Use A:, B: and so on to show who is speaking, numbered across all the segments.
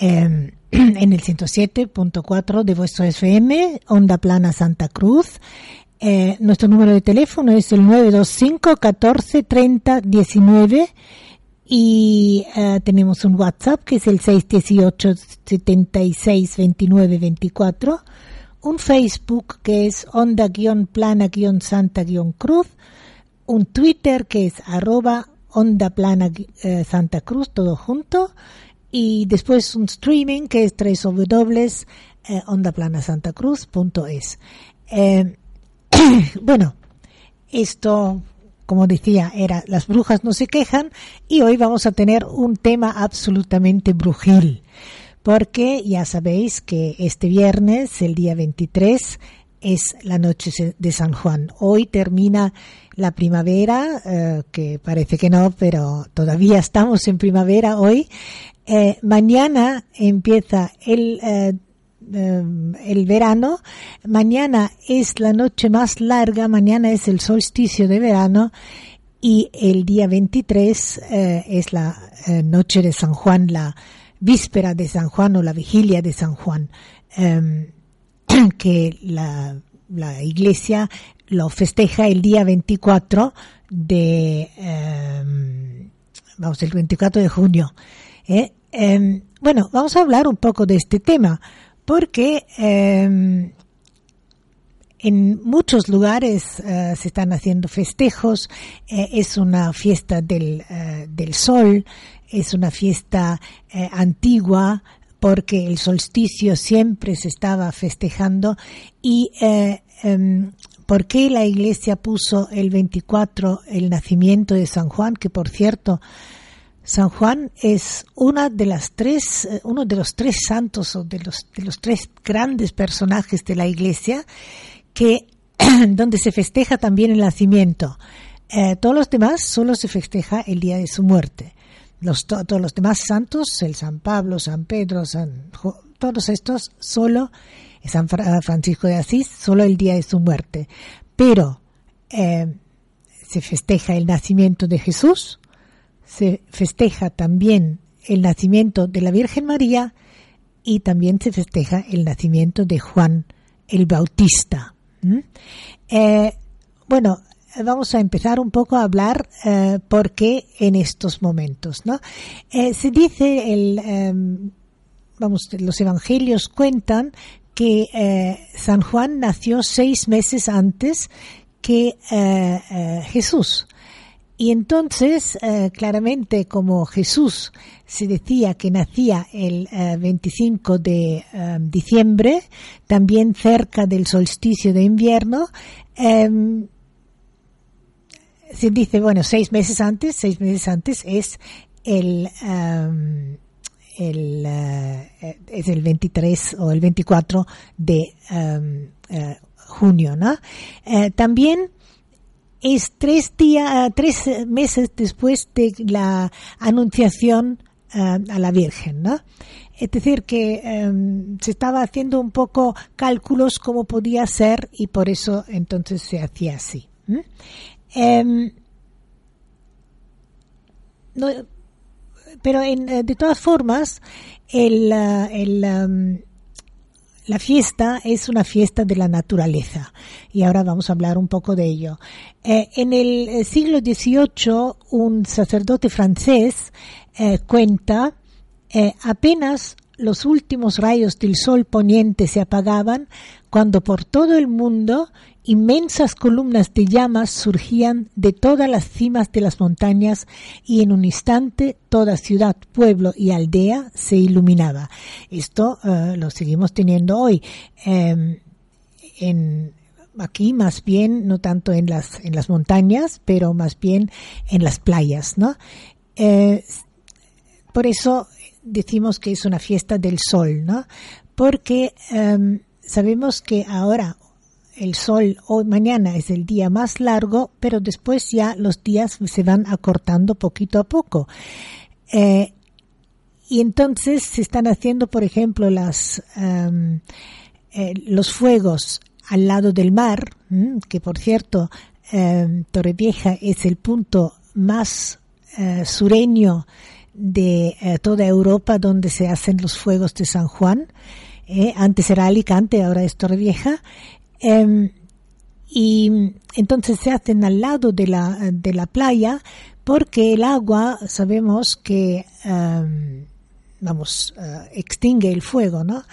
A: Eh, en el 107.4 de vuestro FM, Onda Plana Santa Cruz. Eh, nuestro número de teléfono es el 925 14 30 19 y eh, tenemos un WhatsApp que es el 618 76 29 24 un Facebook que es onda-plana-santa-cruz, un Twitter que es arroba onda plana eh, Santa Cruz, todo junto, y después un streaming que es www.ondaplana-santa-cruz.es. Eh, bueno, esto, como decía, era Las brujas no se quejan y hoy vamos a tener un tema absolutamente brujil porque ya sabéis que este viernes, el día 23, es la noche de San Juan. Hoy termina la primavera, eh, que parece que no, pero todavía estamos en primavera hoy. Eh, mañana empieza el, eh, el verano. Mañana es la noche más larga, mañana es el solsticio de verano y el día 23 es la noche de San Juan, la víspera de San Juan o la vigilia de San Juan, em, que la, iglesia lo festeja el día 24 de, em, vamos, el 24 de junio. ¿eh? Em, bueno, vamos a hablar un poco de este tema, porque en muchos lugares eh, se están haciendo festejos, eh, es una fiesta del, del sol, es una fiesta antigua porque el solsticio siempre se estaba festejando y eh, em, ¿Por qué la Iglesia puso el 24 el nacimiento de San Juan? Que por cierto, San Juan es una de las tres, eh, uno de los tres santos o de los, de los tres grandes personajes de la Iglesia que donde se festeja también el nacimiento. todos los demás solo se festeja el día de su muerte los, todos los demás santos, el San Pablo, San Pedro, San, todos estos, solo San Francisco de Asís, solo el día de su muerte. Pero eh, se festeja el nacimiento de Jesús, se festeja también el nacimiento de la Virgen María y también se festeja el nacimiento de Juan el Bautista. Eh, bueno, vamos a empezar un poco a hablar eh, por qué en estos momentos, ¿no? Eh, se dice el, em, vamos, los evangelios cuentan que eh, San Juan nació seis meses antes que Jesús. Y entonces, claramente, como Jesús se decía que nacía el 25 de em, diciembre, también cerca del solsticio de invierno, em, se dice, bueno, seis meses antes, seis meses antes es el, um, es el 23 o el 24 de uh, junio, ¿no? También es tres días, tres meses después de la anunciación a la Virgen, ¿no? Es decir, que um, se estaba haciendo un poco cálculos cómo podía ser y por eso entonces se hacía así. Em, pero eh, de todas formas, la fiesta es una fiesta de la naturaleza y ahora vamos a hablar un poco de ello. Eh, en el eh, siglo XVIII, un sacerdote francés cuenta apenas los últimos rayos del sol poniente se apagaban cuando por todo el mundo Inmensas columnas de llamas surgían de todas las cimas de las montañas y en un instante toda ciudad, pueblo y aldea se iluminaba. Esto eh, lo seguimos teniendo hoy. Em, en, aquí más bien, no tanto en las, en las montañas, pero más bien en las playas, ¿no? Eh, por eso decimos que es una fiesta del sol? ¿no? Porque em, sabemos que ahora el sol hoy mañana es el día más largo, pero después ya los días se van acortando poquito a poco. Eh, y entonces se están haciendo, por ejemplo, las, em, eh, los fuegos al lado del mar, que por cierto, eh, Torrevieja es el punto más eh, sureño de toda Europa donde se hacen los fuegos de San Juan. antes era Alicante, ahora es Torrevieja. Em, y entonces se hacen al lado de la, de la playa porque el agua sabemos que em, vamos, uh, extingue el fuego, ¿no?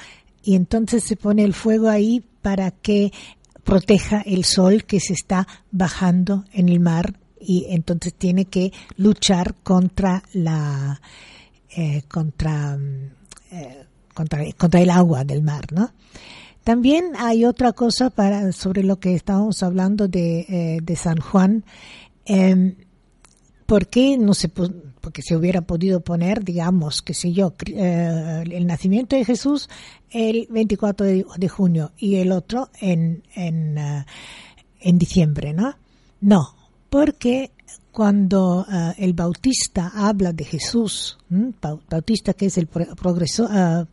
A: Y entonces se pone el fuego ahí para que proteja el sol que se está bajando en el mar y entonces tiene que luchar contra la eh, contra, eh, contra, contra el agua del mar, ¿no? También hay otra cosa para sobre lo que estábamos hablando de, eh, de San Juan. Eh, ¿Por qué no se porque se hubiera podido poner, digamos, qué sé yo, el nacimiento de Jesús el 24 de, junio y el otro en, en, en diciembre, ¿no? No, porque cuando uh, el bautista habla de Jesús, bautista que es el progreso, uh,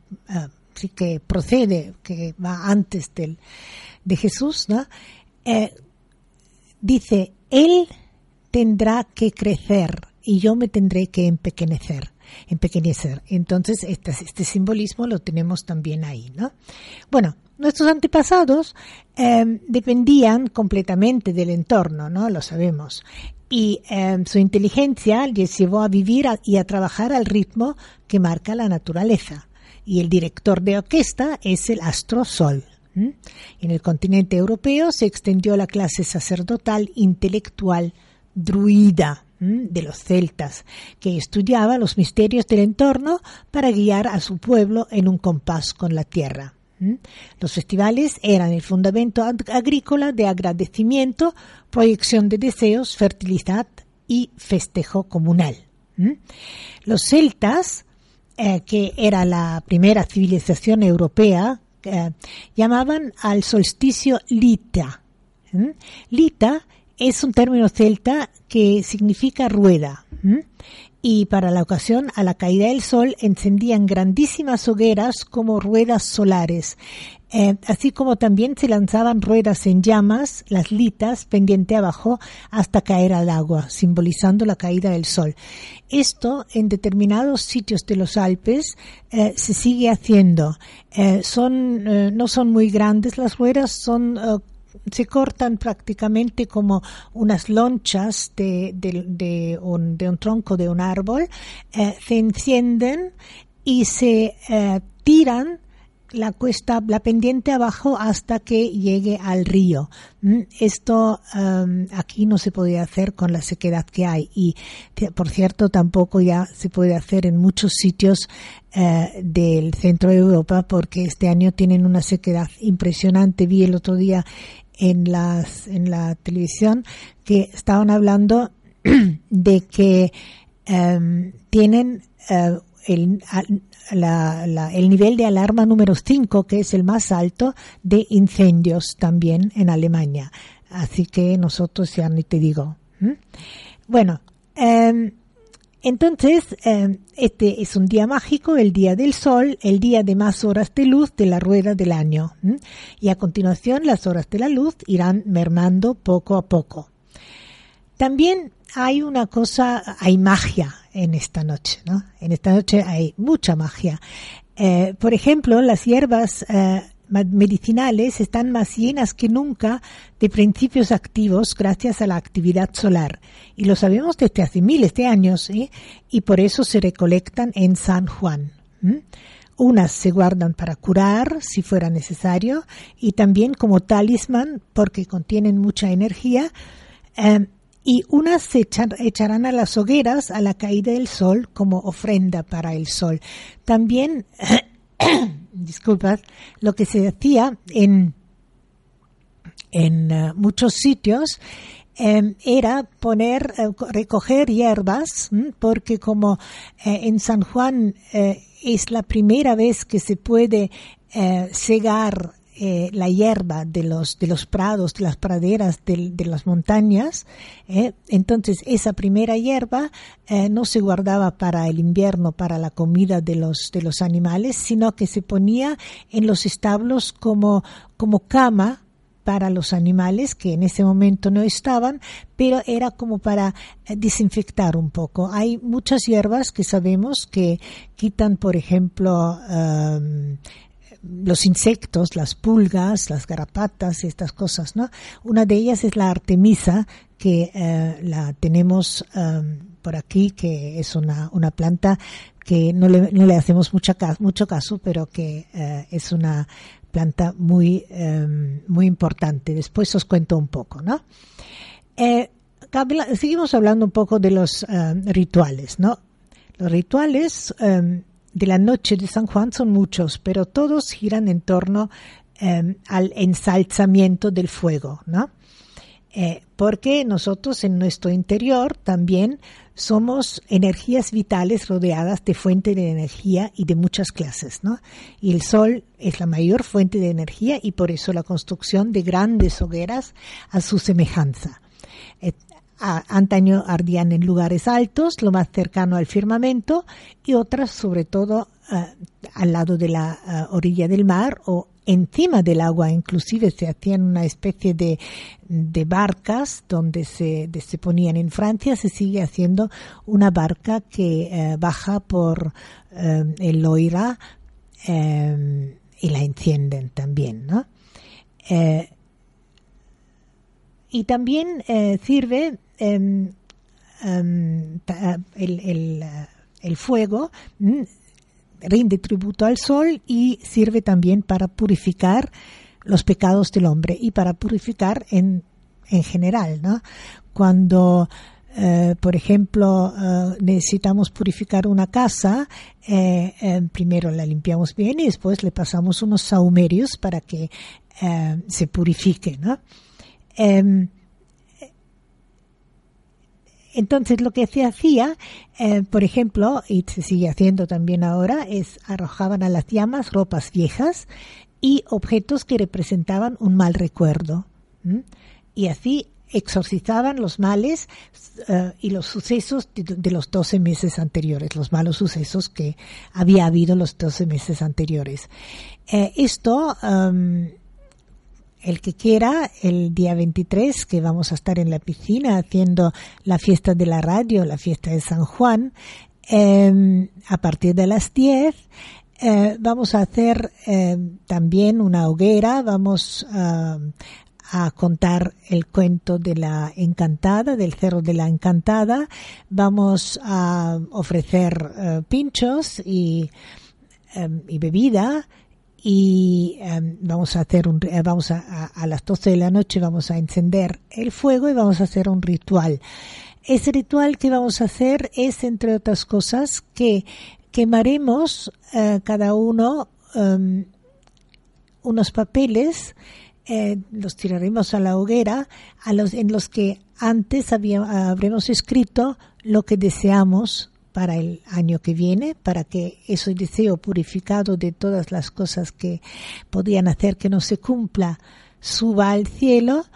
A: sí, que procede, que va antes de Jesús. Eh, dice, Él tendrá que crecer y yo me tendré que empequeñecer. empequeñecer. Entonces, este, este simbolismo lo tenemos también ahí, ¿no? Bueno, nuestros antepasados eh, dependían completamente del entorno, ¿no? Lo sabemos. Y eh, su inteligencia les llevó a vivir y a trabajar al ritmo que marca la naturaleza. Y el director de orquesta es el astro sol. En el continente europeo se extendió la clase sacerdotal intelectual druida de los celtas, que estudiaba los misterios del entorno para guiar a su pueblo en un compás con la tierra. Los festivales eran el fundamento agrícola de agradecimiento, proyección de deseos, fertilidad y festejo comunal. Los celtas, eh, que era la primera civilización europea, eh, llamaban al solsticio Lita. Lita es un término celta que significa rueda. Y para la ocasión, a la caída del sol, encendían grandísimas hogueras como ruedas solares, eh, así como también se lanzaban ruedas en llamas, las litas, pendiente abajo, hasta caer al agua, simbolizando la caída del sol. Esto en determinados sitios de los Alpes eh, se sigue haciendo. Eh, son, no son muy grandes las ruedas, son se cortan prácticamente como unas lonchas de, de, un, tronco de un árbol, eh, se encienden y se eh, tiran la cuesta, la pendiente abajo hasta que llegue al río. Mm, esto um, aquí no se podía hacer con la sequedad que hay y, por cierto, tampoco ya se puede hacer en muchos sitios uh, del centro de Europa porque este año tienen una sequedad impresionante. Vi el otro día en, las, en la televisión que estaban hablando de que um, tienen uh, el, la, la, el nivel de alarma número 5, que es el más alto de incendios también en Alemania. Así que nosotros ya ni te digo. Bueno, eh, entonces, eh, este es un día mágico, el día del sol, el día de más horas de luz de la rueda del año. Y a continuación las horas de la luz irán mermando poco a poco. También hay una cosa, hay magia en esta noche, ¿no? En esta noche hay mucha magia. Eh, por ejemplo, las hierbas eh, medicinales están más llenas que nunca de principios activos gracias a la actividad solar. Y lo sabemos desde hace miles de años, y por eso se recolectan en San Juan. Unas se guardan para curar, si fuera necesario, y también como talismán, porque contienen mucha energía, eh, y unas se echarán a las hogueras a la caída del sol como ofrenda para el sol. También disculpad, lo que se hacía en, en uh, muchos sitios eh, era poner, eh, recoger hierbas, porque como eh, en San Juan es la primera vez que se puede eh, cegar eh, la hierba de los, de los prados, de las praderas, de, las montañas. Eh. Entonces, esa primera hierba eh, no se guardaba para el invierno, para la comida de los, de los animales, sino que se ponía en los establos como, como cama para los animales que en ese momento no estaban, pero era como para desinfectar un poco. Hay muchas hierbas que sabemos que quitan, por ejemplo, los insectos, las pulgas, las garrapatas estas cosas, ¿no? Una de ellas es la artemisa, que eh, la tenemos em, por aquí, que es una, una planta que no le, hacemos mucha, mucho caso, pero que eh, es una planta muy, em, muy importante. Después os cuento un poco, ¿no? Eh, seguimos hablando un poco de los em, rituales, ¿no? Los rituales de la noche de San Juan son muchos, pero todos giran en torno em, al ensalzamiento del fuego, ¿no? Eh, porque nosotros en nuestro interior también somos energías vitales rodeadas de fuente de energía y de muchas clases, ¿no? Y el sol es la mayor fuente de energía y por eso la construcción de grandes hogueras a su semejanza. Eh, antaño ardían en lugares altos, lo más cercano al firmamento, y otras sobre todo eh, al lado de la eh, orilla del mar o encima del agua, inclusive se hacían una especie de, de barcas donde se, se, ponían en Francia, se sigue haciendo una barca que eh, baja por el Loira y la encienden también, ¿no? y también sirve Em, em, el, fuego mm, rinde tributo al sol y sirve también para purificar los pecados del hombre y para purificar en, en general, ¿no? Cuando eh, por ejemplo, eh, necesitamos purificar una casa, eh, primero la limpiamos bien y después le pasamos unos saumerios para que se purifique. ¿no? Em, entonces lo que se hacía, eh, por ejemplo, y se sigue haciendo también ahora, es arrojaban a las llamas ropas viejas y objetos que representaban un mal recuerdo. Y así exorcizaban los males eh, y los sucesos de, los 12 meses anteriores, los malos sucesos que había habido los 12 meses anteriores. Eh, esto el que quiera, el día 23, que vamos a estar en la piscina haciendo la fiesta de la radio, la fiesta de San Juan, em, a partir de las 10, eh, vamos a hacer em, también una hoguera, vamos a contar el cuento de la encantada, del cerro de la encantada, vamos a ofrecer eh, pinchos y, em, y bebida, y em, vamos a hacer un eh, vamos a, a, las 12 de la noche vamos a encender el fuego y vamos a hacer un ritual. Ese ritual que vamos a hacer es entre otras cosas que quemaremos eh, cada uno em, unos papeles eh, los tiraremos a la hoguera a los en los que antes habremos escrito lo que deseamos para el año que viene, para que ese deseo purificado de todas las cosas que podían hacer que no se cumpla suba al cielo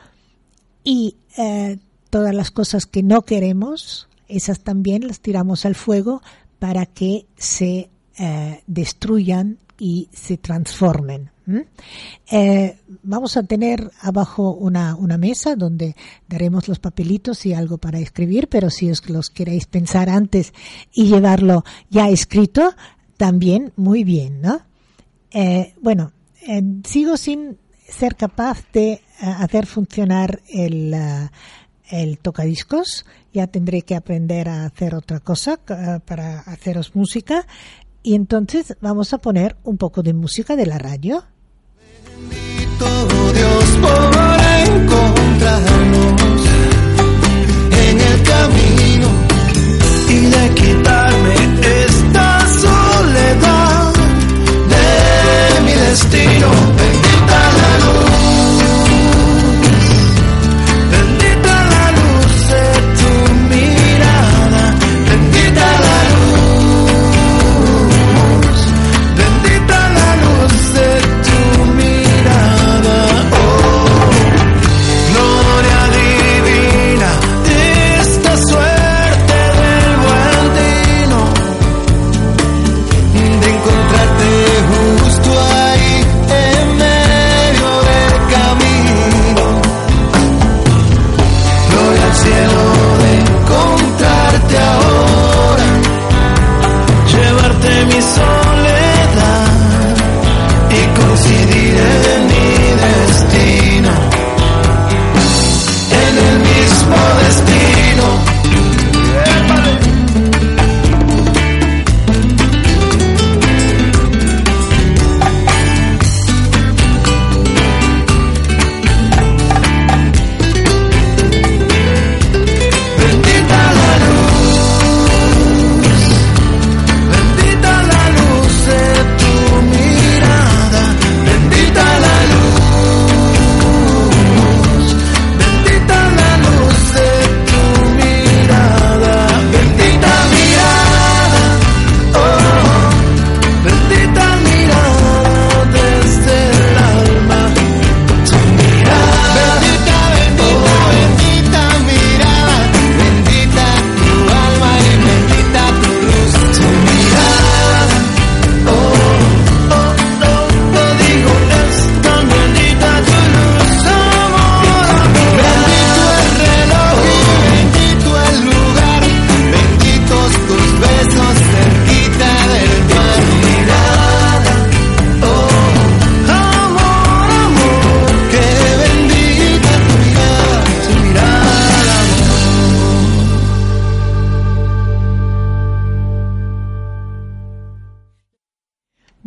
A: y eh, todas las cosas que no queremos, esas también las tiramos al fuego para que se eh, destruyan y se transformen. Eh, vamos a tener abajo una, una, mesa donde daremos los papelitos y algo para escribir, pero si os los queréis pensar antes y llevarlo ya escrito, también muy bien, ¿no? Eh, bueno, eh, sigo sin ser capaz de hacer funcionar el, el tocadiscos. Ya tendré que aprender a hacer otra cosa para haceros música. Y entonces vamos a poner un poco de música de la radio.
B: Bendito Dios por encontrarnos en el camino y de quitarme esta soledad de mi destino.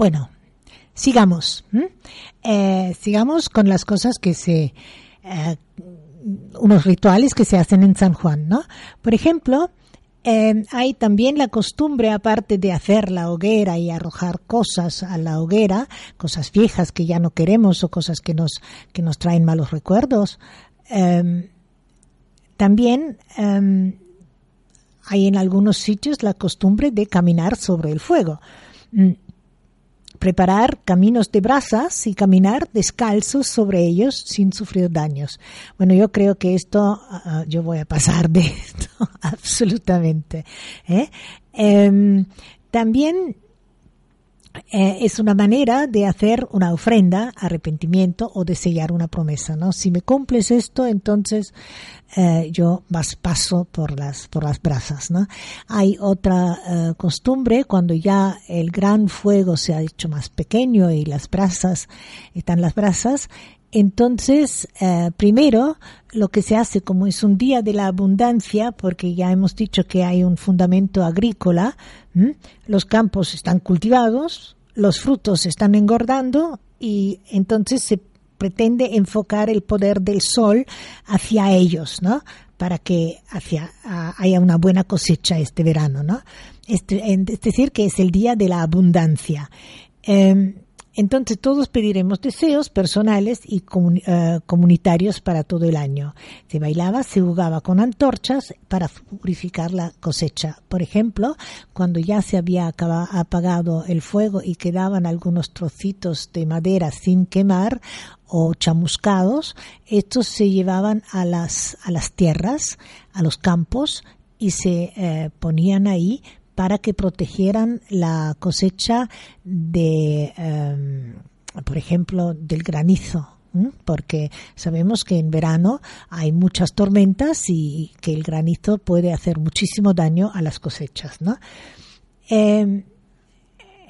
A: Bueno, sigamos. Eh, sigamos con las cosas que se, eh, unos rituales que se hacen en San Juan, ¿no? Por ejemplo, eh, hay también la costumbre, aparte de hacer la hoguera y arrojar cosas a la hoguera, cosas viejas que ya no queremos o cosas que nos, que nos traen malos recuerdos, también hay en algunos sitios la costumbre de caminar sobre el fuego. Preparar caminos de brasas y caminar descalzos sobre ellos sin sufrir daños. Bueno, yo creo que esto, ah, ah, yo voy a pasar de esto absolutamente. ¿eh? Em, también eh, es una manera de hacer una ofrenda, arrepentimiento o de sellar una promesa, ¿no? Si me cumples esto, entonces eh, yo más paso por las por las brasas, ¿no? Hay otra eh, costumbre cuando ya el gran fuego se ha hecho más pequeño y las brasas están las brasas, entonces, eh, primero, lo que se hace como es un día de la abundancia, porque ya hemos dicho que hay un fundamento agrícola, los campos están cultivados, los frutos están engordando y entonces se pretende enfocar el poder del sol hacia ellos, ¿no? Para que hacia, haya una buena cosecha este verano, ¿no? Este, es decir, que es el día de la abundancia. Em, entonces todos pediremos deseos personales y eh, comunitarios para todo el año. Se bailaba, se jugaba con antorchas para purificar la cosecha. Por ejemplo, cuando ya se había apagado el fuego y quedaban algunos trocitos de madera sin quemar o chamuscados, estos se llevaban a las, a las tierras, a los campos y se eh, ponían ahí para que protegieran la cosecha de, em, por ejemplo, del granizo, porque sabemos que en verano hay muchas tormentas y que el granizo puede hacer muchísimo daño a las cosechas, ¿no? Em,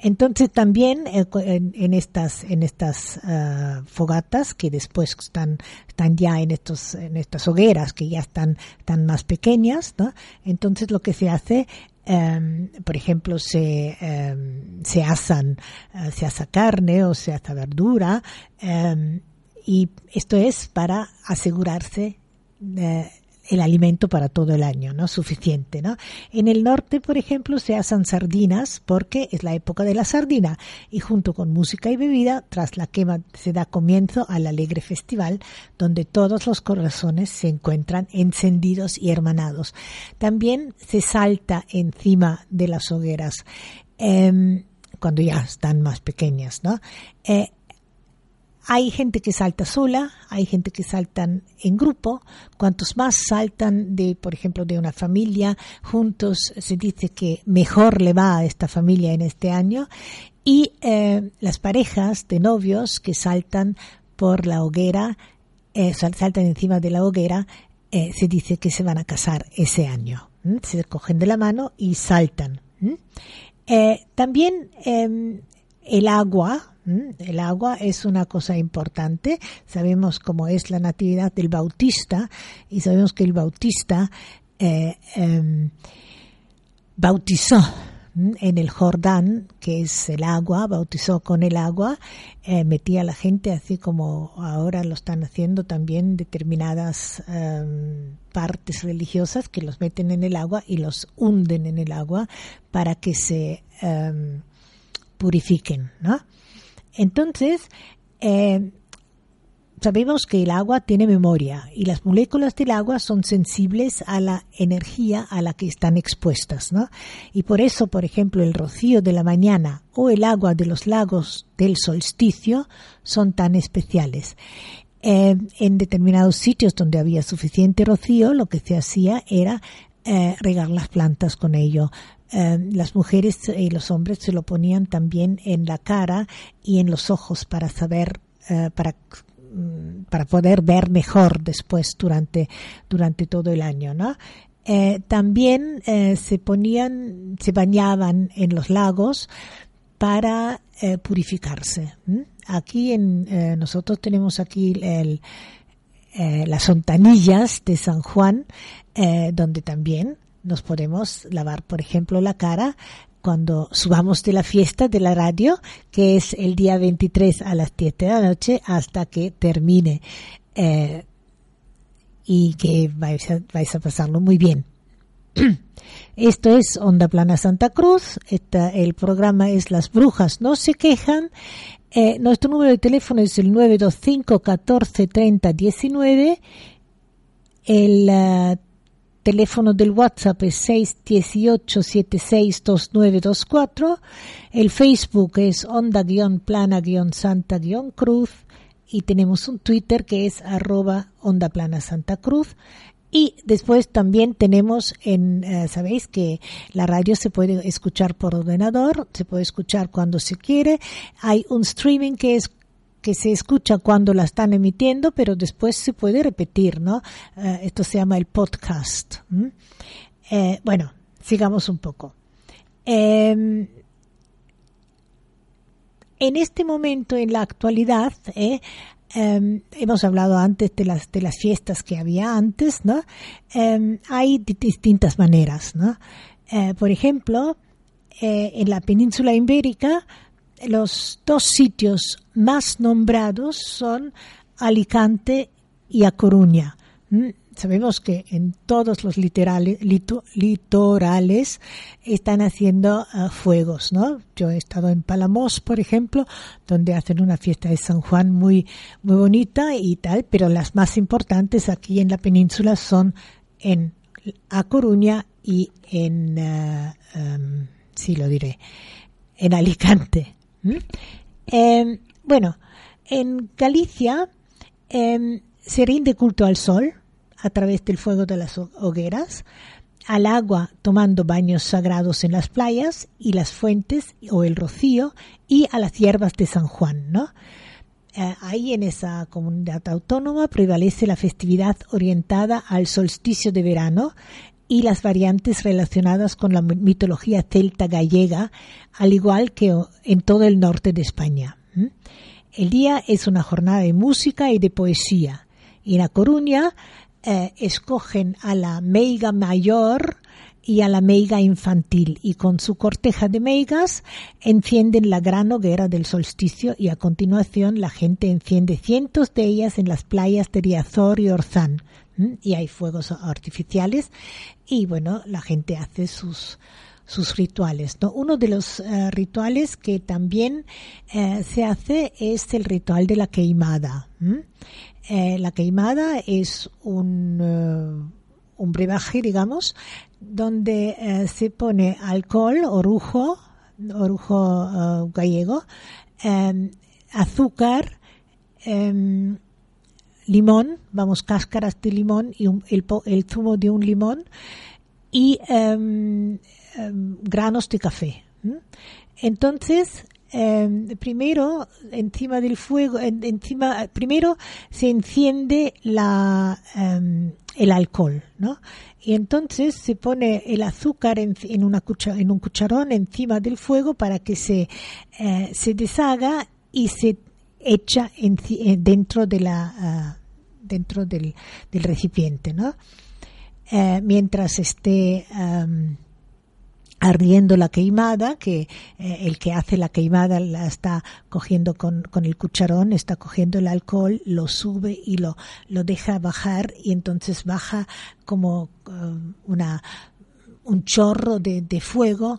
A: entonces también eh, en, estas en estas eh, fogatas que después están están ya en estos en estas hogueras que ya están tan más pequeñas, ¿no? Entonces lo que se hace em, por ejemplo, se, em, se asan, eh, se asa carne o se asa verdura, em, y esto es para asegurarse de el alimento para todo el año, ¿no? Suficiente, ¿no? En el norte, por ejemplo, se hacen sardinas porque es la época de la sardina y junto con música y bebida, tras la quema se da comienzo al alegre festival donde todos los corazones se encuentran encendidos y hermanados. También se salta encima de las hogueras. Em, cuando ya están más pequeñas, ¿no? Eh, hay gente que salta sola, hay gente que saltan en grupo. Cuantos más saltan de, por ejemplo, de una familia juntos, se dice que mejor le va a esta familia en este año. Y eh, las parejas de novios que saltan por la hoguera, eh, saltan encima de la hoguera, eh, se dice que se van a casar ese año. Se cogen de la mano y saltan. también em, el agua, el agua es una cosa importante. Sabemos cómo es la natividad del Bautista y sabemos que el Bautista eh, em, bautizó en el Jordán, que es el agua, bautizó con el agua, eh, metía a la gente así como ahora lo están haciendo también determinadas em, partes religiosas que los meten en el agua y los hunden en el agua para que se em, purifiquen, ¿no? Entonces, eh, sabemos que el agua tiene memoria y las moléculas del agua son sensibles a la energía a la que están expuestas, ¿no? Y por eso, por ejemplo, el rocío de la mañana o el agua de los lagos del solsticio son tan especiales. Eh, en determinados sitios donde había suficiente rocío, lo que se hacía era eh, regar las plantas con ello, eh, las mujeres y los hombres se lo ponían también en la cara y en los ojos para saber, eh, para mm, para poder ver mejor después durante durante todo el año, ¿no? Eh, también se ponían, se bañaban en los lagos para purificarse. Aquí en nosotros tenemos aquí el, las fontanillas de San Juan, donde también nos podemos lavar, por ejemplo, la cara cuando subamos de la fiesta de la radio, que es el día 23 a las 7 de la noche, hasta que termine. Eh, y que vais a, pasarlo muy bien. Esto es Onda Plana Santa Cruz. el programa es Las Brujas no se quejan. Eh, nuestro número de teléfono es el 925 14 30 19. El uh, teléfono del WhatsApp es 618 76 2924. El Facebook es Onda-Plana-Santa-Cruz. Y tenemos un Twitter que es arroba Onda Plana Santa Cruz. Y después también tenemos en, eh, sabéis que la radio se puede escuchar por ordenador, se puede escuchar cuando se quiere. Hay un streaming que es que se escucha cuando la están emitiendo, pero después se puede repetir, ¿no? Eh, esto se llama el podcast. Eh, bueno, sigamos un poco. Em, en este momento, en la actualidad, eh, Em, hemos hablado antes de las, de las fiestas que había antes, ¿no? Em, hay distintas maneras, ¿no? Por ejemplo, en la península ibérica, los dos sitios más nombrados son Alicante y A Coruña sabemos que en todos los litorales están haciendo ah, fuegos, ¿no? Yo he estado en Palamos, por ejemplo, donde hacen una fiesta de San Juan muy, muy bonita y tal, pero las más importantes aquí en la península son en A Coruña y en, uh, sí lo diré, en Alicante. Em, bueno, en Galicia em, se rinde culto al sol, a través del fuego de las hogueras, al agua tomando baños sagrados en las playas y las fuentes o el rocío y a las hierbas de San Juan, ¿no? Eh, ahí en esa comunidad autónoma prevalece la festividad orientada al solsticio de verano y las variantes relacionadas con la mitología celta gallega, al igual que en todo el norte de España. El día es una jornada de música y de poesía. Y en La Coruña eh, escogen a la meiga mayor y a la meiga infantil y con su corteja de meigas encienden la gran hoguera del solsticio y a continuación la gente enciende cientos de ellas en las playas de Riazor y Orzán y hay fuegos artificiales y bueno la gente hace sus sus rituales. ¿no? Uno de los eh, rituales que también eh, se hace es el ritual de la queimada. Eh, la queimada es un, un brebaje, digamos, donde uh, se pone alcohol, orujo, orujo uh, gallego, um, azúcar, um, limón, vamos, cáscaras de limón y un, el, zumo de un limón y um, granos de café. Entonces, eh, primero encima del fuego, encima, primero se enciende la, eh, el alcohol, ¿no? Y entonces se pone el azúcar en, un cucharón encima del fuego para que se, eh, se deshaga y se echa eh, dentro de la, uh, dentro del, del, recipiente, ¿no? Eh, mientras esté ardiendo la queimada, que eh, el que hace la queimada la está cogiendo con, con, el cucharón, está cogiendo el alcohol, lo sube y lo, lo deja bajar y entonces baja como uh, una, un chorro de, de fuego.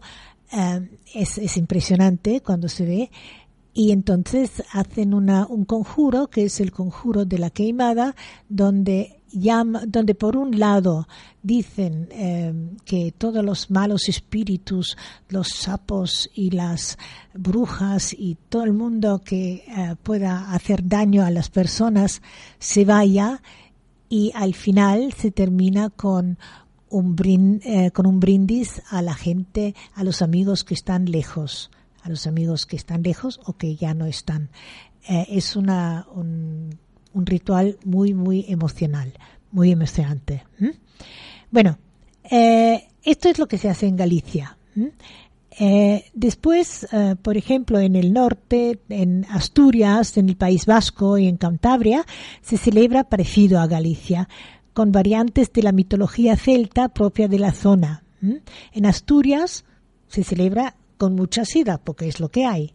A: Uh, es, es impresionante cuando se ve y entonces hacen una, un conjuro que es el conjuro de la queimada donde donde por un lado dicen eh, que todos los malos espíritus, los sapos y las brujas y todo el mundo que eh, pueda hacer daño a las personas se vaya y al final se termina con un, eh, con un brindis a la gente, a los amigos que están lejos, a los amigos que están lejos o que ya no están. es una, un, un ritual muy, muy emocional, muy emocionante. Bueno, eh, esto es lo que se hace en Galicia. Eh, después, eh, por ejemplo, en el norte, en Asturias, en el País Vasco y en Cantabria, se celebra parecido a Galicia, con variantes de la mitología celta propia de la zona. En Asturias se celebra con mucha sida, porque es lo que hay.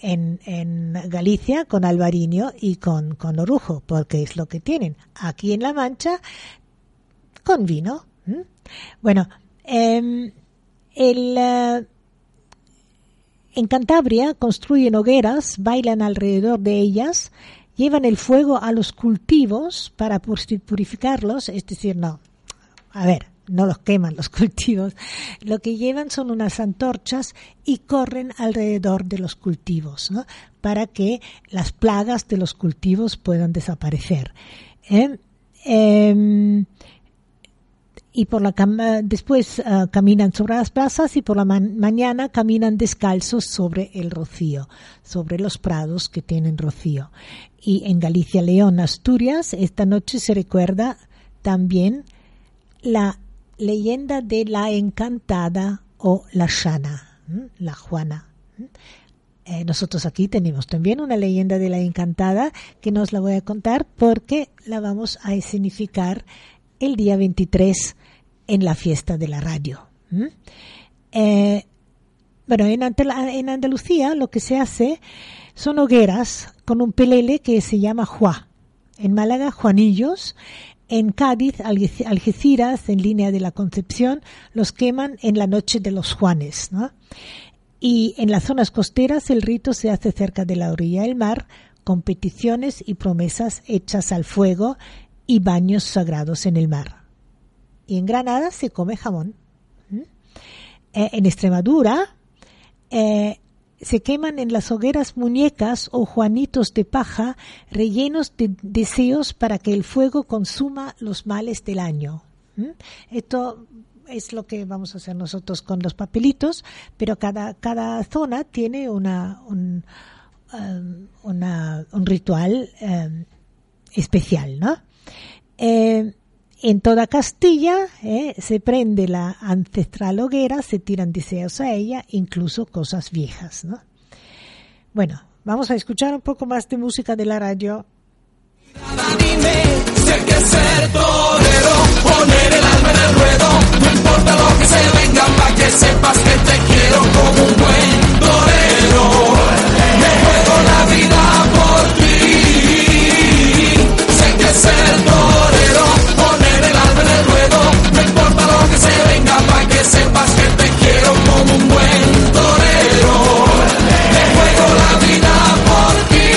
A: En, en Galicia con albariño y con, con orujo, porque es lo que tienen. Aquí en La Mancha con vino. Bueno, em, el, eh, en Cantabria construyen hogueras, bailan alrededor de ellas, llevan el fuego a los cultivos para purificarlos, es decir, no, a ver, no los queman los cultivos, lo que llevan son unas antorchas y corren alrededor de los cultivos, para que las plagas de los cultivos puedan desaparecer. ¿eh? Em, y por la después ah, caminan sobre las plazas y por la mañana caminan descalzos sobre el rocío, sobre los prados que tienen rocío. Y en Galicia, León, Asturias, esta noche se recuerda también la leyenda de la encantada o la Shana, la Juana. Eh, nosotros aquí tenemos también una leyenda de la encantada que nos la voy a contar porque la vamos a escenificar el día 23 en la fiesta de la radio. Eh, bueno, en, en, Andalucía lo que se hace son hogueras con un pelele que se llama Juá. En Málaga, Juanillos. En Cádiz, Algeciras, en línea de la Concepción, los queman en la noche de los Juanes. Y en las zonas costeras el rito se hace cerca de la orilla del mar, con peticiones y promesas hechas al fuego y baños sagrados en el mar. Y en Granada se come jamón. Eh, en Extremadura eh, se queman en las hogueras muñecas o juanitos de paja rellenos de deseos para que el fuego consuma los males del año. Esto es lo que vamos a hacer nosotros con los papelitos, pero cada, cada zona tiene una, un, um, ritual um, especial, ¿no? Eh, en toda Castilla eh, se prende la ancestral hoguera, se tiran deseos a ella, incluso cosas viejas. ¿no? Bueno, vamos a escuchar un poco más de música de la radio.
B: Me la vida por ti, que sepas que te quiero como un buen torero. Me juego la vida por ti.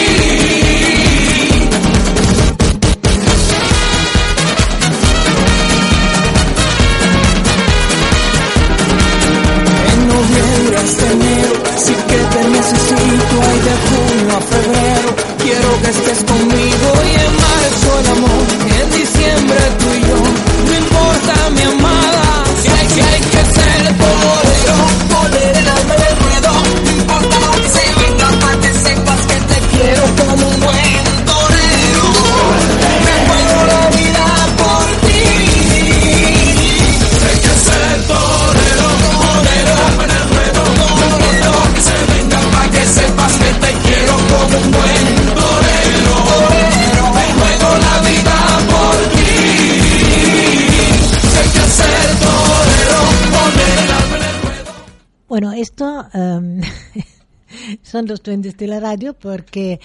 B: En noviembre hasta enero, sí que te necesito. Hay de junio a febrero, quiero que estés conmigo.
A: Son los duendes de la radio porque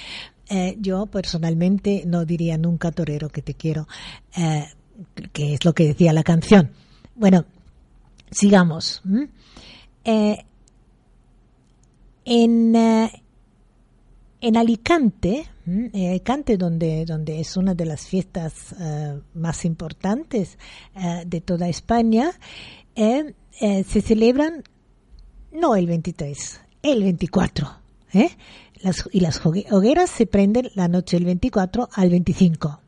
A: eh, yo personalmente no diría nunca torero que te quiero, eh, que es lo que decía la canción. Bueno, sigamos. Eh, en, en Alicante, Alicante donde, donde es una de las fiestas más importantes de toda España, se celebran no el 23, el 24. ¿Eh? Las, y las hogueras se prenden la noche del 24 al 25.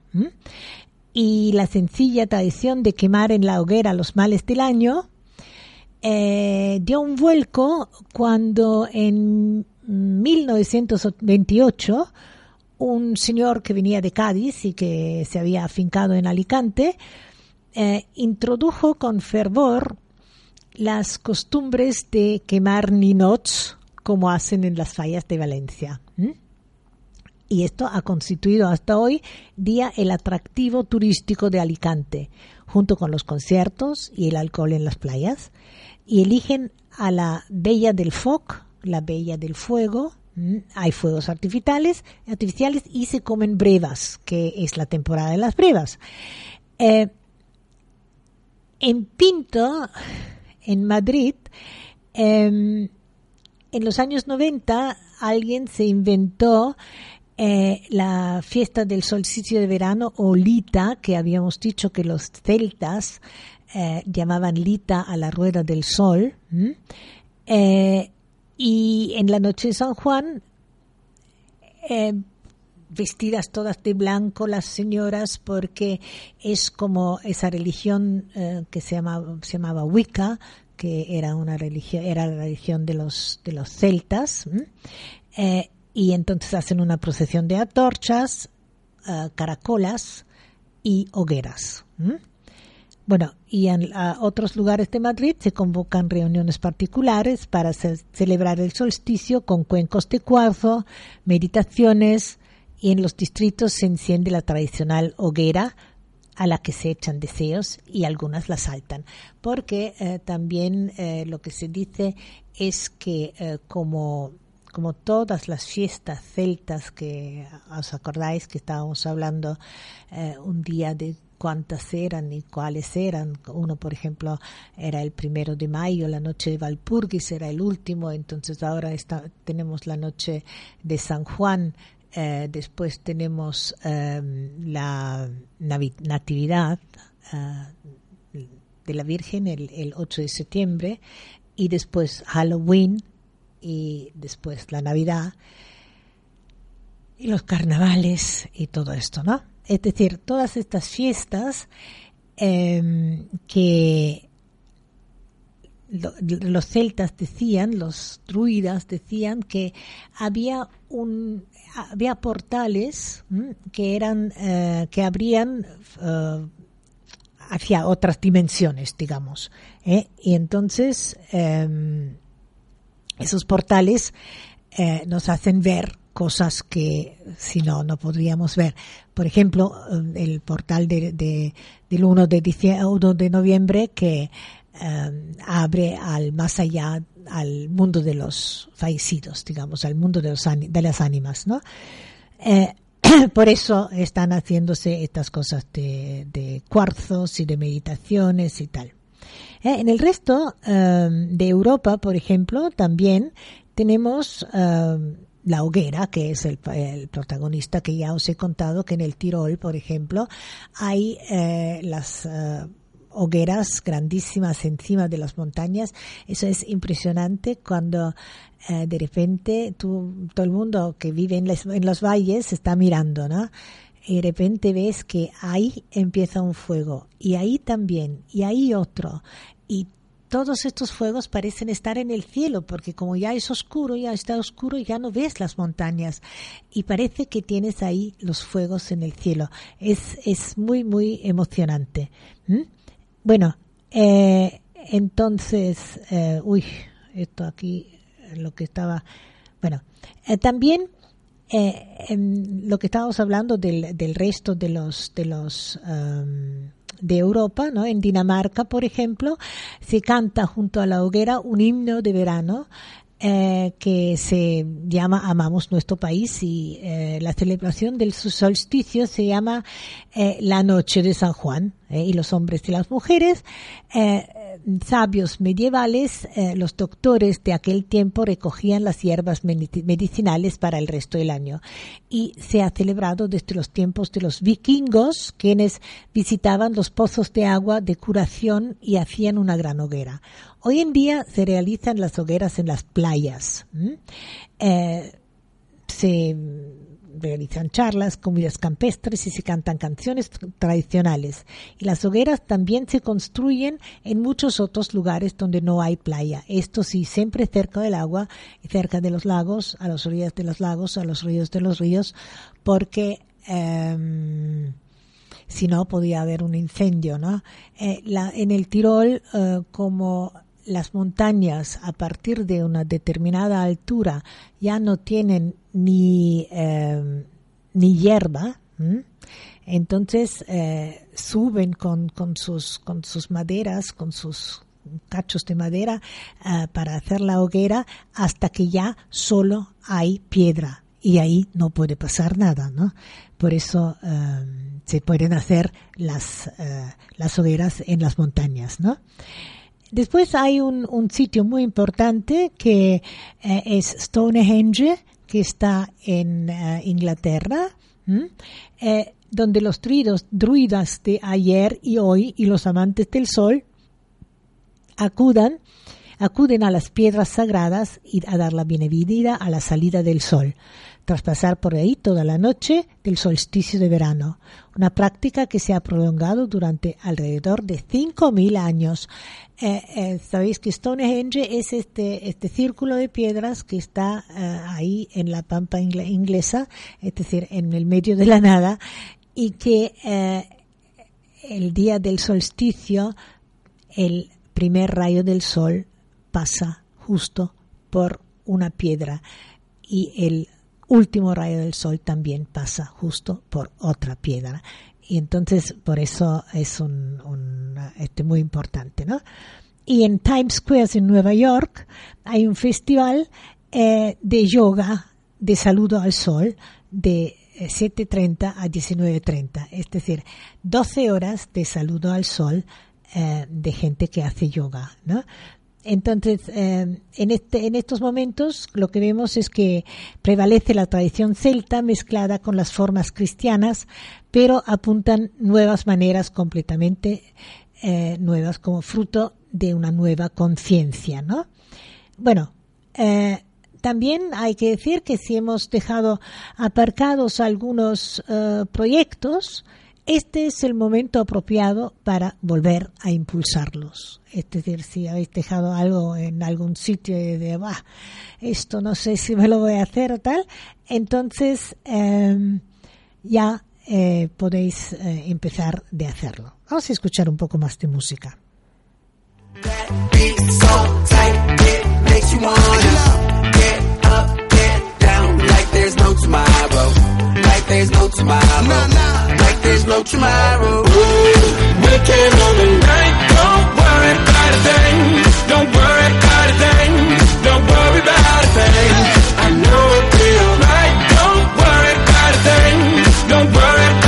A: Y la sencilla tradición de quemar en la hoguera los males del año eh, dio un vuelco cuando en 1928 un señor que venía de Cádiz y que se había afincado en Alicante eh, introdujo con fervor las costumbres de quemar ninots como hacen en las fallas de Valencia. Y esto ha constituido hasta hoy día el atractivo turístico de Alicante, junto con los conciertos y el alcohol en las playas. y eligen a la Bella del Foc, la Bella del Fuego. Hay fuegos artificiales, artificiales y se comen brevas, que es la temporada de las brevas. Eh, en Pinto, en Madrid, em, en los años 90 alguien se inventó eh, la fiesta del solsticio de verano o Lita, que habíamos dicho que los celtas eh, llamaban Lita a la rueda del sol. Eh, y en la noche de San Juan, vestidas todas de blanco las señoras, porque es como esa religión que se se llamaba Wicca, que era una religión, era la religión de los de los celtas y entonces hacen una procesión de antorchas, uh, caracolas y hogueras. Bueno, y en otros lugares de Madrid se convocan reuniones particulares para celebrar el solsticio con cuencos de cuarzo, meditaciones y en los distritos se enciende la tradicional hoguera a la que se echan deseos y algunas la saltan. Porque eh, también eh, lo que se dice es que eh, como como todas las fiestas celtas que os acordáis que estábamos hablando un día de cuántas eran y cuáles eran. Uno, por ejemplo, era el primero de mayo, la noche de Valpurgis era el último, entonces ahora está, tenemos la noche de San Juan, eh, después tenemos em, la Natividad eh, de la Virgen el, el 8 de septiembre y después Halloween y después la Navidad y los carnavales y todo esto, ¿no? Es decir, todas estas fiestas em, que los celtas decían, los druidas decían que había un había portales que eran eh, que abrían eh, hacia otras dimensiones, digamos, ¿eh? y entonces em, esos portales nos hacen ver cosas que si no, no podríamos ver. Por ejemplo, el portal de, del 1 de, 1 de noviembre que eh, abre al más allá, al mundo de los fallecidos, digamos, al mundo de, los, de las ánimas, ¿no? por eso están haciéndose estas cosas de, de cuarzos y de meditaciones y tal. Eh, en el resto em, de Europa, por ejemplo, también tenemos em, la hoguera, que es el, protagonista que ya os he contado, que en el Tirol, por ejemplo, hay eh, las eh, hogueras grandísimas encima de las montañas. Eso es impresionante cuando de repente tú, todo el mundo que vive en, los valles está mirando, ¿no? y de repente ves que ahí empieza un fuego y ahí también y ahí otro y todos estos fuegos parecen estar en el cielo porque como ya es oscuro, ya está oscuro, ya no ves las montañas y parece que tienes ahí los fuegos en el cielo. Es, es muy, muy emocionante. Bueno, eh, entonces, eh, uy, esto aquí, lo que estaba, bueno, eh, también eh, lo que estábamos hablando del, del resto de los de los um, de Europa, ¿no? En Dinamarca, por ejemplo, se canta junto a la hoguera un himno de verano eh, que se llama Amamos nuestro país y eh, la celebración del solsticio se llama eh, la noche de San Juan eh, y los hombres y las mujeres eh, sabios medievales, eh, los doctores de aquel tiempo recogían las hierbas medicinales para el resto del año. Y se ha celebrado desde los tiempos de los vikingos, quienes visitaban los pozos de agua de curación y hacían una gran hoguera. Hoy en día se realizan las hogueras en las playas. Se realizan charlas, comidas campestres y se cantan canciones tradicionales. Y las hogueras también se construyen en muchos otros lugares donde no hay playa. Esto sí, siempre cerca del agua, cerca de los lagos, a las orillas de los lagos, a los ríos de los ríos, porque em, si no podía haber un incendio, ¿no? Eh, en el Tirol, eh, como las montañas a partir de una determinada altura ya no tienen ni, eh, ni hierba, entonces eh, suben con, con, sus, con sus maderas, con sus cachos de madera ah, para hacer la hoguera hasta que ya solo hay piedra y ahí no puede pasar nada, ¿no? Por eso se pueden hacer las, las hogueras en las montañas, ¿no? Después hay un, sitio muy importante que eh, es Stonehenge, que está en eh, Inglaterra, eh, donde los druidos, druidas de ayer y hoy y los amantes del sol acudan, acuden a las piedras sagradas y a dar la bienvenida a la salida del sol tras pasar por ahí toda la noche del solsticio de verano, una práctica que se ha prolongado durante alrededor de 5.000 años. Eh, eh, Sabéis que Stonehenge es este, este círculo de piedras que está eh, ahí en la pampa inglesa, es decir, en el medio de la nada, y que el día del solsticio, el primer rayo del sol pasa justo por una piedra y el último rayo del sol también pasa justo por otra piedra. Y entonces por eso es un, este, muy importante, ¿no? Y en Times Square en Nueva York hay un festival eh, de yoga de saludo al sol de 7.30 eh, a 19.30, es decir, 12 horas de saludo al sol eh, de gente que hace yoga, ¿no? Entonces, en, este, en estos momentos lo que vemos es que prevalece la tradición celta mezclada con las formas cristianas, pero apuntan nuevas maneras completamente eh, nuevas como fruto de una nueva conciencia, ¿no? Bueno, eh, también hay que decir que si hemos dejado aparcados algunos proyectos, este es el momento apropiado para volver a impulsarlos. Es decir, si habéis dejado algo en algún sitio de, bah, esto no sé si me lo voy a hacer o tal, entonces em, ya eh, podéis eh, empezar de hacerlo. Vamos a escuchar un poco más de música.
B: there's no tomorrow. Nah, nah. Like there's no tomorrow. Ooh, weekend on the night. Don't worry about a thing. Don't worry about a thing. Don't worry about a thing. I know it'll be alright. Don't worry about a thing. Don't worry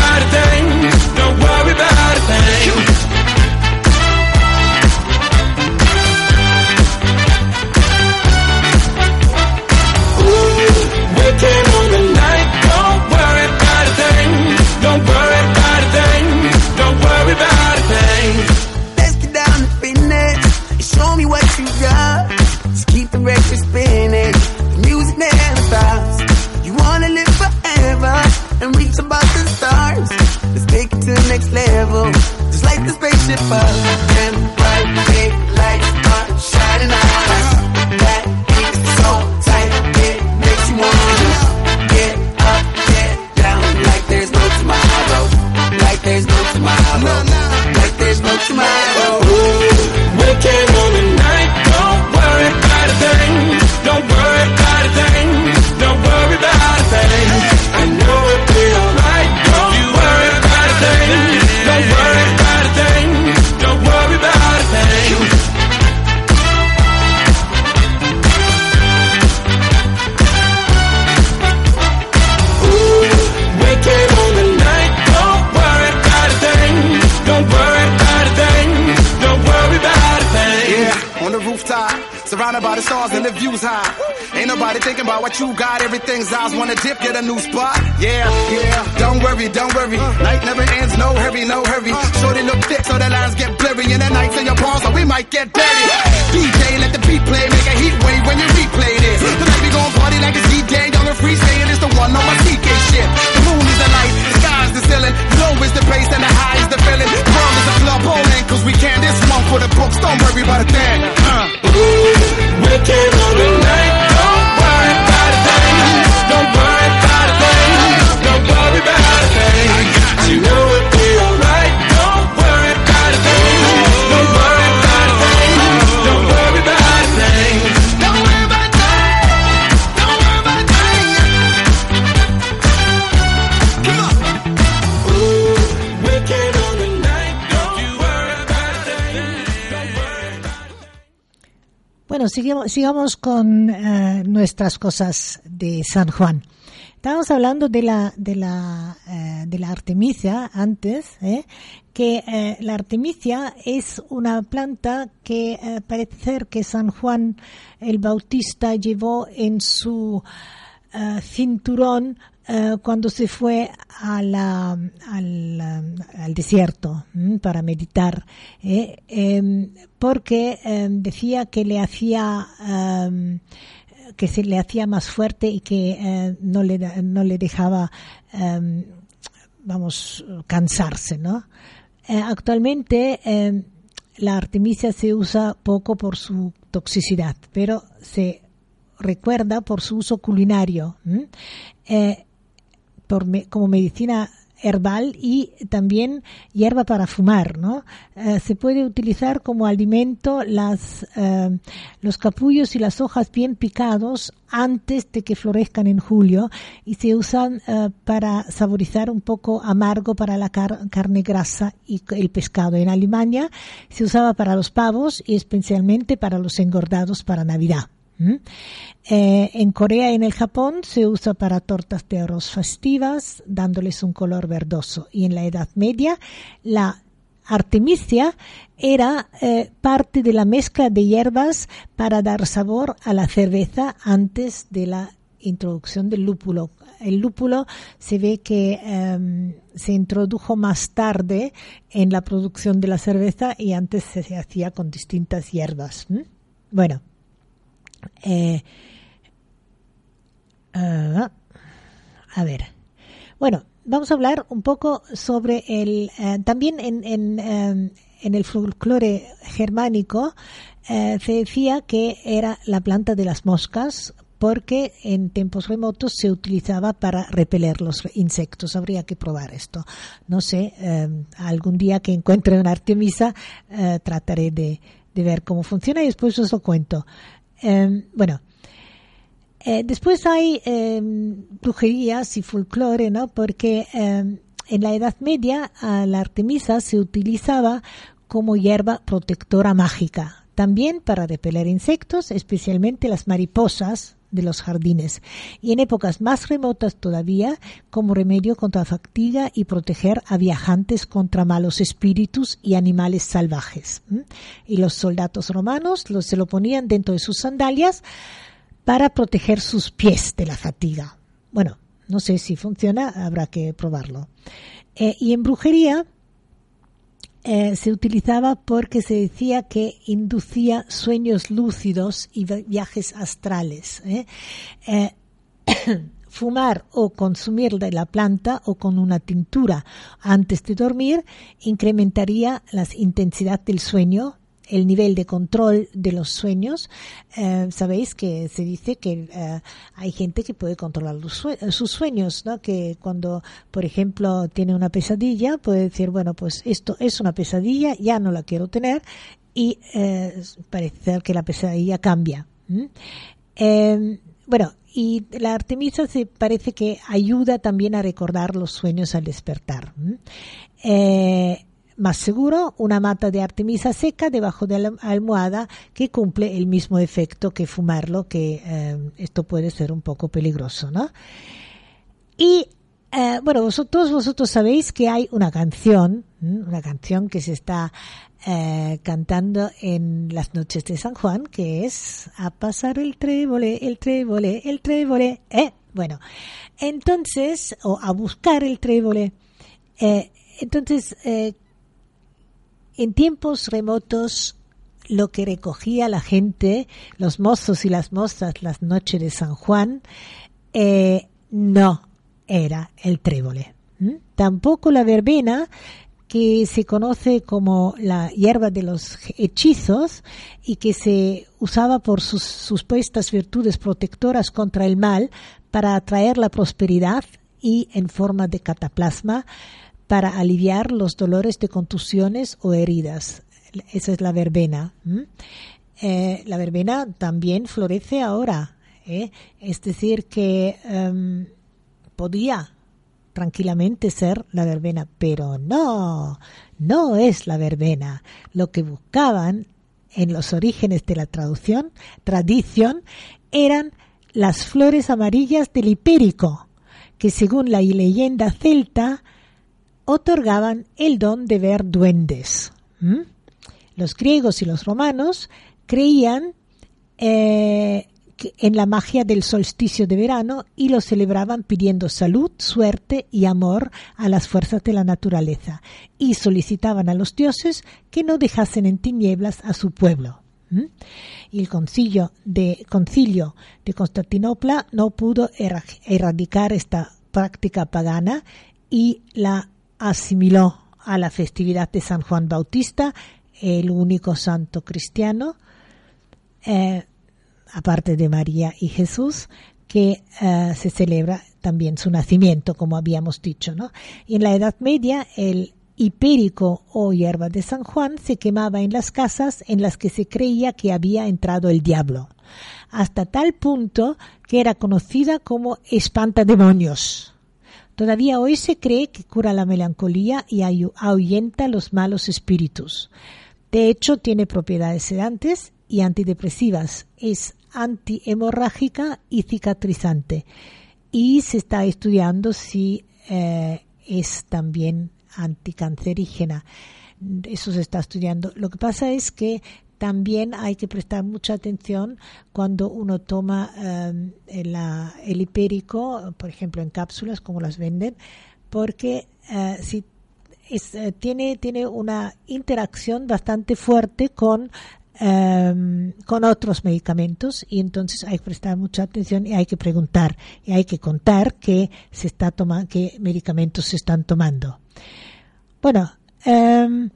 A: sigamos, sigamos con eh, nuestras cosas de San Juan. Estábamos hablando de la de la eh, de la artemisia antes, ¿eh? que la artemisia es una planta que parece que San Juan el Bautista llevó en su cinturón eh, cuando se fue al, al desierto para meditar, ¿eh? Em, porque em, decía que le hacía em, que se le hacía más fuerte y que eh, no le no le dejaba vamos cansarse, ¿no? Actualmente la artemisia se usa poco por su toxicidad, pero se recuerda por su uso culinario, por me- como medicina herbal y también hierba para fumar, ¿no? Eh, se puede utilizar como alimento las, eh, los capullos y las hojas bien picados antes de que florezcan en julio y se usan eh, para saborizar un poco amargo para la car- carne grasa y el pescado. En Alemania se usaba para los pavos y especialmente para los engordados para Navidad. Eh, en Corea y en el Japón se usa para tortas de arroz festivas, dándoles un color verdoso. Y en la Edad Media, la artemisia era eh, parte de la mezcla de hierbas para dar sabor a la cerveza antes de la introducción del lúpulo. El lúpulo se ve que em, se introdujo más tarde en la producción de la cerveza y antes se, hacía con distintas hierbas. ¿m? Bueno, eh, ah, a ver. Bueno, vamos a hablar un poco sobre el. eh, también en, en, eh, en el folclore germánico eh, se decía que era la planta de las moscas porque en tiempos remotos se utilizaba para repeler los insectos. Habría que probar esto. No sé, algún día que encuentre una artemisa trataré de, de ver cómo funciona y después os lo cuento. Eh, bueno, eh, después hay eh, brujerías y folclore, ¿no? Porque eh, en la Edad Media la artemisa se utilizaba como hierba protectora mágica, también para repeler insectos, especialmente las mariposas de los jardines, y en épocas más remotas todavía como remedio contra fatiga y proteger a viajantes contra malos espíritus y animales salvajes. Y los soldados romanos los, se lo ponían dentro de sus sandalias para proteger sus pies de la fatiga. Bueno, no sé si funciona, habrá que probarlo. Eh, y en brujería eh, se utilizaba porque se decía que inducía sueños lúcidos y vi- viajes astrales. ¿eh? Eh, fumar o consumir de la planta o con una tintura antes de dormir incrementaría la intensidad del sueño, el nivel de control de los sueños. Eh, Sabéis que se dice que eh, hay gente que puede controlar sue- sus sueños, ¿no? Que cuando, por ejemplo, tiene una pesadilla, puede decir, bueno, pues esto es una pesadilla, ya no la quiero tener y eh, parece ser que la pesadilla cambia. ¿m? Eh, bueno, y la artemisa se parece que ayuda también a recordar los sueños al despertar. Eh, más seguro, una mata de artemisa seca debajo de la almohada que cumple el mismo efecto que fumarlo, que eh, esto puede ser un poco peligroso, ¿no? Y eh, bueno, vosotros, vosotros sabéis que hay una canción, una canción que se está eh, cantando en las noches de San Juan, que es a pasar el trébole, el trébole, el trébole, ¿eh? Bueno, entonces, o a buscar el trébole. Eh, entonces, eh, en tiempos remotos, lo que recogía la gente, los mozos y las mozas las noches de San Juan, eh, no era el trébole. ¿m? Tampoco la verbena, que se conoce como la hierba de los hechizos y que se usaba por sus supuestas virtudes protectoras contra el mal para atraer la prosperidad y en forma de cataplasma para aliviar los dolores de contusiones o heridas. Esa es la verbena. Eh, la verbena también florece ahora. ¿eh? Es decir, que em, podía tranquilamente ser la verbena, pero no, no es la verbena. Lo que buscaban en los orígenes de la traducción, tradición, eran las flores amarillas del hipérico, que según la leyenda celta otorgaban el don de ver duendes. Los griegos y los romanos creían eh, en la magia del solsticio de verano y lo celebraban pidiendo salud, suerte y amor a las fuerzas de la naturaleza y solicitaban a los dioses que no dejasen en tinieblas a su pueblo. Y el concilio de, concilio de Constantinopla no pudo erradicar esta práctica pagana y la asimiló a la festividad de San Juan Bautista, el único santo cristiano. Eh, aparte de María y Jesús, que eh, se celebra también su nacimiento, como habíamos dicho. ¿no? Y en la Edad Media, el hipérico o hierba de San Juan se quemaba en las casas en las que se creía que había entrado el diablo, hasta tal punto que era conocida como espantademonios. Todavía hoy se cree que cura la melancolía y ahuyenta los malos espíritus. De hecho, tiene propiedades sedantes y antidepresivas. Es antihemorrágica y cicatrizante. Y se está estudiando si eh, es también anticancerígena. Eso se está estudiando. Lo que pasa es que también hay que prestar mucha atención cuando uno toma eh, el, hipérico, por ejemplo, en cápsulas, como las venden, porque eh, si tiene, tiene una interacción bastante fuerte con Em, con otros medicamentos y entonces hay que prestar mucha atención y hay que preguntar y hay que contar qué se está tomando, qué medicamentos se están tomando. Bueno, em,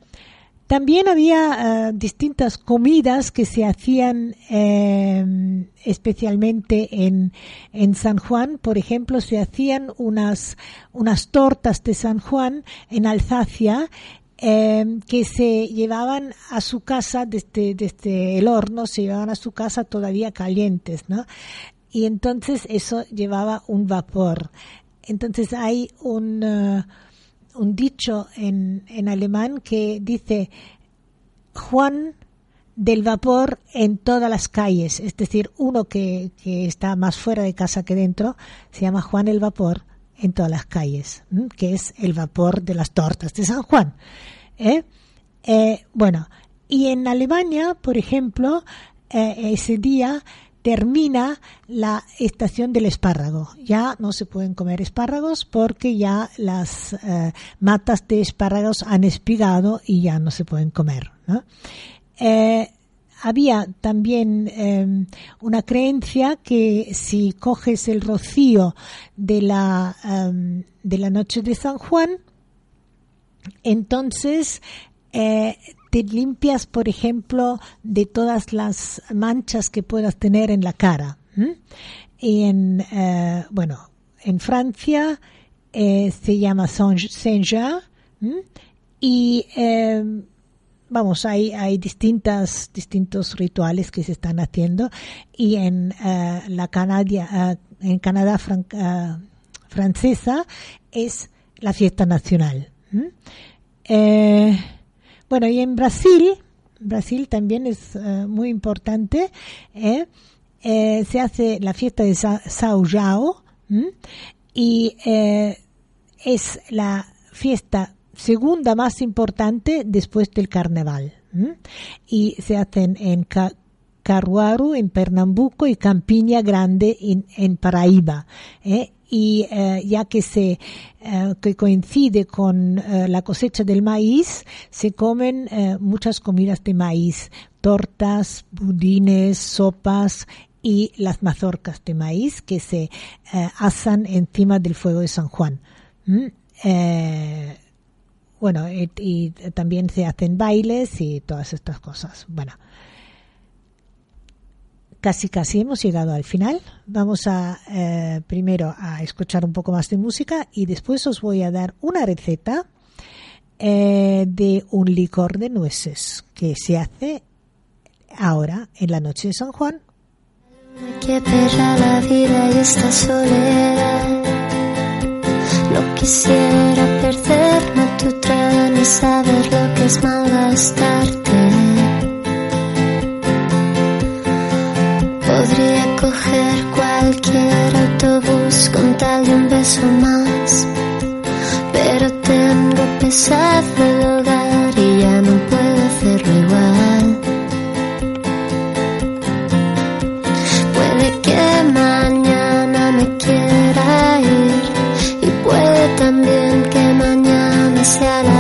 A: también había eh, distintas comidas que se hacían em, especialmente en, en San Juan. Por ejemplo, se hacían unas, unas tortas de San Juan en Alsacia Em, que se llevaban a su casa desde, desde el horno, se llevaban a su casa todavía calientes, ¿no? Y entonces eso llevaba un vapor. Entonces hay un, uh, un dicho en, en alemán que dice Juan del vapor en todas las calles, es decir, uno que, que está más fuera de casa que dentro, se llama Juan el Vapor en todas las calles, que es el vapor de las tortas de San Juan. ¿eh? Eh, bueno, y en Alemania, por ejemplo, eh, ese día termina la estación del espárrago. Ya no se pueden comer espárragos porque ya las matas de espárragos han espigado y ya no se pueden comer. había también em, una creencia que si coges el rocío de la, em, de la noche de San Juan, entonces, eh, te limpias, por ejemplo, de todas las manchas que puedas tener en la cara. Y en, eh, bueno, en Francia eh, se llama Saint-Jean y vamos, hay, hay distintas, distintos rituales que se están haciendo y en la Canadia, en Canadá francesa es la fiesta nacional. Eh, bueno, y en Brasil, Brasil también es eh, muy importante, ¿eh? se hace la fiesta de São João y es la fiesta segunda más importante después del carnaval. Y se hacen en Caruaru, en Pernambuco y Campiña Grande en, en Paraíba y eh, ya que se eh, que coincide con eh, la cosecha del maíz, se comen muchas comidas de maíz, tortas, budines, sopas y las mazorcas de maíz que se asan encima del fuego de San Juan. Bueno, y, también se hacen bailes y todas estas cosas. Bueno, casi casi hemos llegado al final. Vamos a eh, primero a escuchar un poco más de música y después os voy a dar una receta eh, de un licor de nueces que se hace ahora en la noche de San Juan.
C: Que la vida y esta soledad. No quisiera perderme tu tren y saber lo que es malgastarte coger cualquier autobús con tal de un beso más. Pero tengo pesado el hogar y ya no puedo hacerlo igual. Puede que mañana me quiera ir y puede también que mañana sea la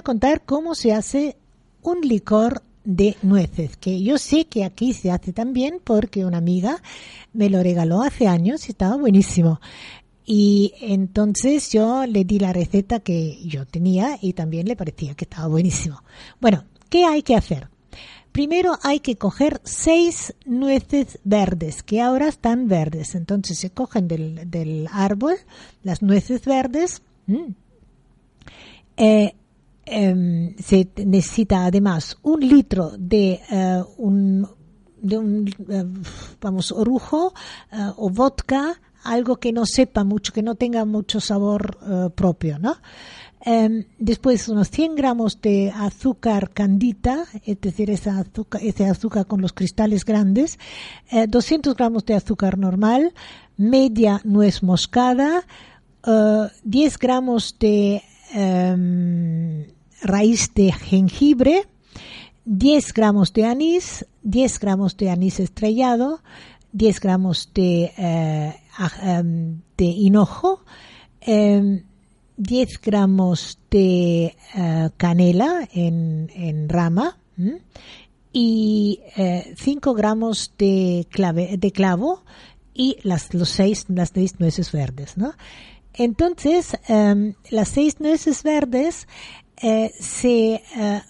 C: a
A: contar cómo se hace un licor de nueces, que yo sé que aquí se hace también porque una amiga me lo regaló hace años y estaba buenísimo. Y entonces yo le di la receta que yo tenía y también le parecía que estaba buenísimo. Bueno, ¿qué hay que hacer? Primero hay que coger seis nueces verdes, que ahora están verdes. Entonces se cogen del, del árbol las nueces verdes. eh, em, se necesita además un litro de eh, un, de eh, vamos orujo eh, o vodka algo que no sepa mucho que no tenga mucho sabor propio no Em, después unos 100 gramos de azúcar candita, es decir, azúcar, ese azúcar con los cristales grandes, eh, 200 gramos de azúcar normal, media nuez moscada, eh, 10 gramos de em, raíz de jengibre, 10 gramos de anís, 10 gramos de anís estrellado, 10 gramos de, eh, em, de hinojo, em, 10 gramos de eh, canela en, en rama ¿m? y eh, 5 gramos de, clave, de clavo y las, los las seis nueces verdes. ¿no? Entonces, em, las seis nueces verdes eh, se eh,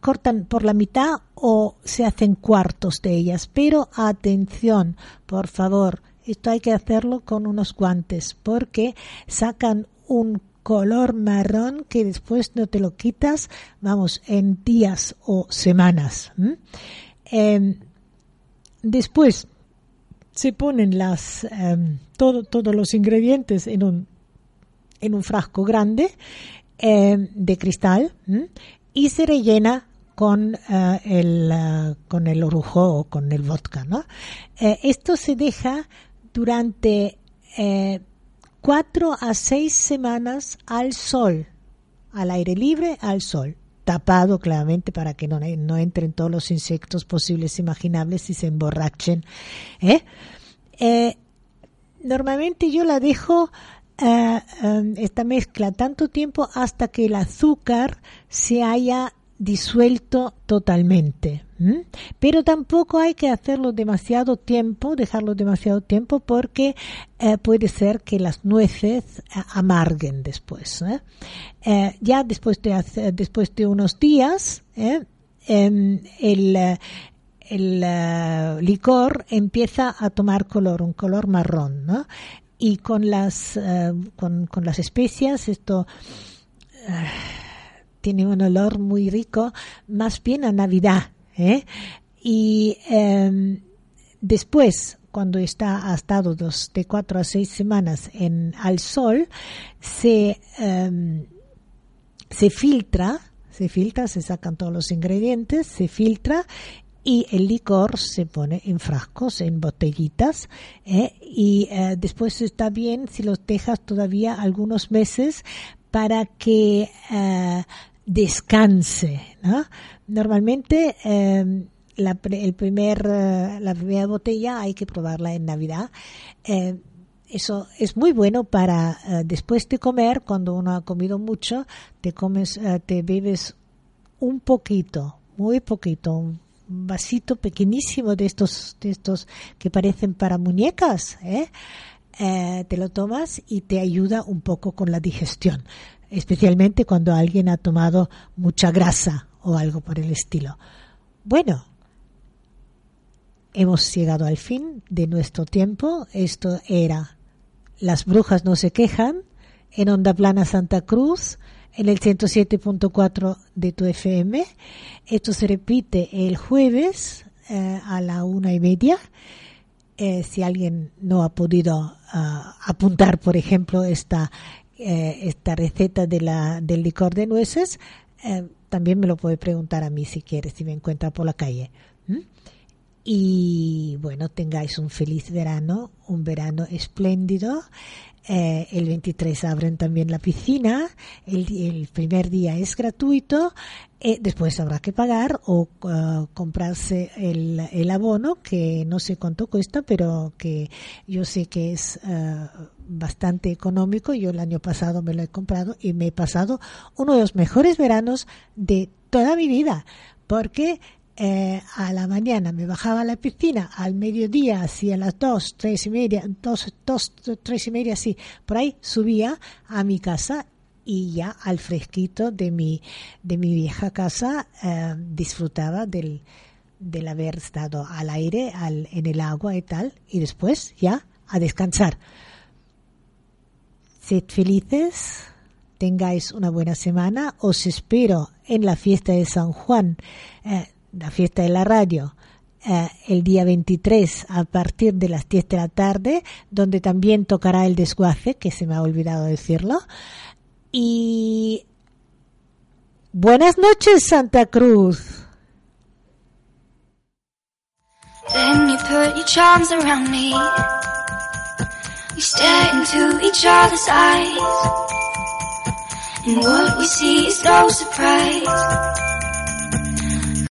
A: cortan por la mitad o se hacen cuartos de ellas. Pero atención, por favor, esto hay que hacerlo con unos guantes porque sacan un color marrón que después no te lo quitas, vamos, en días o semanas. Em, después se ponen las em, todo, todos los ingredientes en un en un frasco grande eh, de cristal y se rellena con eh, el eh, con el orujo o con el vodka ¿no? Esto se deja durante cuatro a seis semanas al sol al aire libre al sol tapado claramente para que no, no entren todos los insectos posibles imaginables y se emborrachen normalmente yo la dejo eh, eh, esta mezcla tanto tiempo hasta que el azúcar se haya disuelto totalmente. Pero tampoco hay que hacerlo demasiado tiempo, dejarlo demasiado tiempo, porque eh, puede ser que las nueces eh, amarguen después. ya después de, después de unos días, em, el, el licor empieza a tomar color, un color marrón. Y con las, con, con, las especias esto tiene un olor muy rico, más bien a Navidad. ¿eh? Y em, después, cuando está ha estado dos, de cuatro a seis semanas en, al sol, se, em, se filtra, se filtra, se sacan todos los ingredientes, se filtra y el licor se pone en frascos, en botellitas, ¿eh? y eh, después está bien si los dejas todavía algunos meses para que descanse. ¿no? Normalmente em, la, el primer, eh, la primera botella hay que probarla en Navidad. Eso es muy bueno para eh, después de comer, cuando uno ha comido mucho, te comes, eh, te bebes un poquito, muy poquito, vasito pequeñísimo de estos, de estos que parecen para muñecas, te lo tomas y te ayuda un poco con la digestión especialmente cuando alguien ha tomado mucha grasa o algo por el estilo. Bueno, hemos llegado al fin de nuestro tiempo. Esto era Las brujas no se quejan en Onda Plana Santa Cruz en el 107.4 de tu FM. Esto se repite el jueves eh, a la una y media. Eh, si alguien no ha podido ah, apuntar, por ejemplo, esta, eh, esta receta de la, del licor de nueces, eh, también me lo puede preguntar a mí si quiere, si me encuentra por la calle. Y bueno, tengáis un feliz verano, un verano espléndido. Eh, el 23 abren también la piscina, el, primer día es gratuito, eh, después habrá que pagar o uh, comprarse el, el, abono, que no sé cuánto cuesta, pero que yo sé que es uh, bastante económico. Yo el año pasado me lo he comprado y me he pasado uno de los mejores veranos de toda mi vida, porque eh, a la mañana me bajaba a la piscina, al mediodía, así a las dos, tres y media, dos, dos, tres y media, así, por ahí subía a mi casa y ya al fresquito de mi, de mi vieja casa eh, disfrutaba del, del haber estado al aire, al, en el agua y tal, y después ya a descansar. Sed felices, tengáis una buena semana, os espero en la fiesta de San Juan. Eh, la fiesta de la radio, eh, el día 23 a partir de las 10 de la tarde, donde también tocará el desguace, que se me ha olvidado decirlo. Y buenas noches, Santa Cruz.
C: Then you put your charms around me. We stare into each other's eyes. And what we see is no surprise.